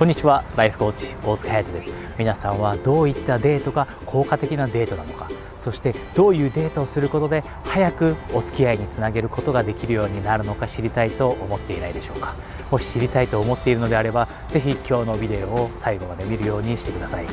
こんにちは。ライフコーチ大塚隼人です。皆さんはどういったデートが効果的なデートなのか。そしてどういうデートをすることで早くお付き合いにつなげることができるようになるのか知りたいと思っていないでしょうか。もし知りたいと思っているのであればぜひ今日のビデオを最後まで見るようにしてください。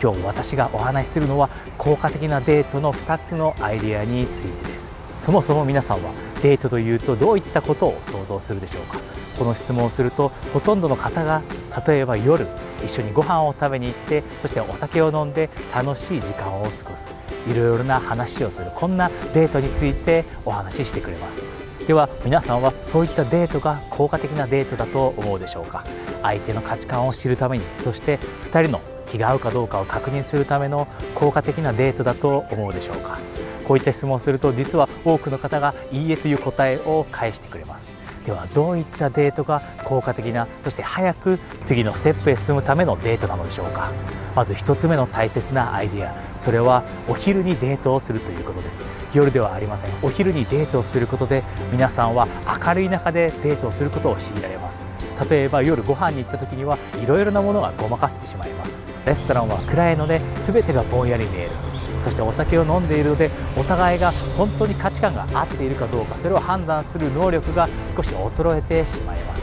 今日私がお話しするのは効果的なデートの2つのアイデアについてです。そもそも皆さんはデートというとどういったことを想像するでしょうか。この質問をするとほとんどの方が例えば夜一緒にご飯を食べに行ってそしてお酒を飲んで楽しい時間を過ごす。いろいろな話をする。こんなデートについてお話ししてくれます。では皆さんはそういったデートが効果的なデートだと思うでしょうか？相手の価値観を知るためにそして2人の気が合うかどうかを確認するための効果的なデートだと思うでしょうか？こういった質問をすると実は多くの方がいいえという答えを返してくれます。ではどういったデートが効果的なそして早く次のステップへ進むためのデートなのでしょうか。まず1つ目の大切なアイデア。それはお昼にデートをするということです。夜ではありません。お昼にデートをすることで皆さんは明るい中でデートをすることを強いられます。例えば夜ご飯に行った時にはいろいろなものがごまかせてしまいます。レストランは暗いので全てがぼんやり見える。そしてお酒を飲んでいるのでお互いが本当に価値観が合っているかどうかそれを判断する能力が少し衰えてしまいます。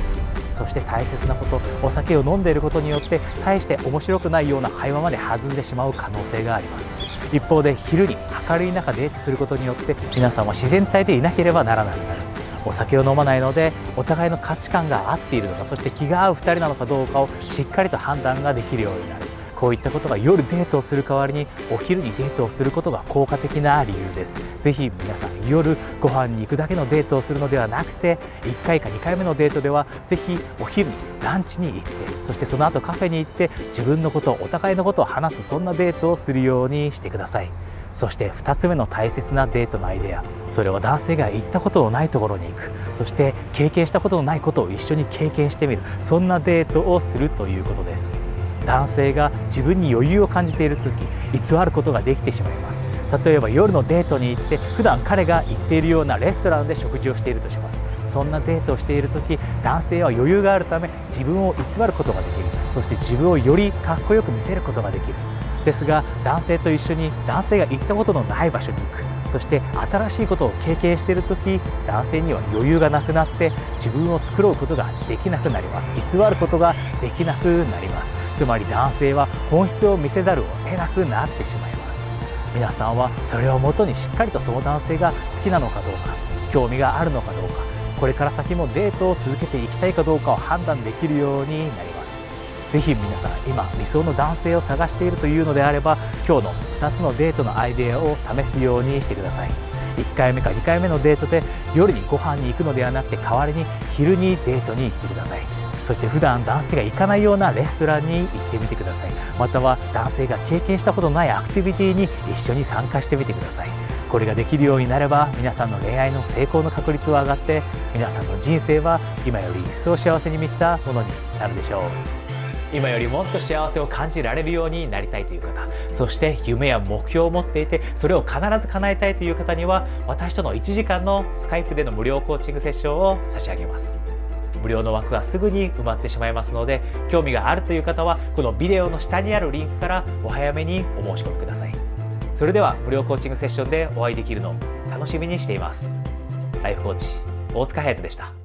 そして大切なことお酒を飲んでいることによって大して面白くないような会話まで弾んでしまう可能性があります。一方で昼に明るい中デートすることによって皆さんは自然体でいなければならなくなるお酒を飲まないのでお互いの価値観が合っているのかそして気が合う2人なのかどうかをしっかりと判断ができるようになる。こういったことが夜デートをする代わりにお昼にデートをすることが効果的な理由です。ぜひ皆さん夜ご飯に行くだけのデートをするのではなくて1回か2回目のデートではぜひお昼にランチに行ってそしてその後カフェに行って自分のことお互いのことを話すそんなデートをするようにしてください。そして2つ目の大切なデートのアイデア。それは男性が行ったことのないところに行く。そして経験したことのないことを一緒に経験してみる。そんなデートをするということです。男性が自分に余裕を感じている時偽ることができてしまいます。例えば夜のデートに行って普段彼が行っているようなレストランで食事をしているとします。そんなデートをしている時男性は余裕があるため自分を偽ることができる。そして自分をよりかっこよく見せることができる。ですが男性と一緒に男性が行ったことのない場所に行く。そして新しいことを経験している時男性には余裕がなくなって自分を作ろうことができなくなります。偽ることができなくなります。つまり男性は本質を見せざるを得なくなってしまいます。皆さんはそれをもとにしっかりとその男性が好きなのかどうか興味があるのかどうかこれから先もデートを続けていきたいかどうかを判断できるようになります。ぜひ皆さん今理想の男性を探しているというのであれば今日の2つのデートのアイデアを試すようにしてください。1回目か2回目のデートで夜にご飯に行くのではなくて代わりに昼にデートに行ってください。そして普段男性が行かないようなレストランに行ってみてください。または男性が経験したことないアクティビティに一緒に参加してみてください。これができるようになれば皆さんの恋愛の成功の確率は上がって皆さんの人生は今より一層幸せに満ちたものになるでしょう。今よりもっと幸せを感じられるようになりたいという方そして夢や目標を持っていてそれを必ず叶えたいという方には私との1時間のスカイプでの無料コーチングセッションを差し上げます。無料の枠はすぐに埋まってしまいますので興味があるという方はこのビデオの下にあるリンクからお早めにお申し込みください。それでは無料コーチングセッションでお会いできるのを楽しみにしています。ライフコーチ大塚隼人でした。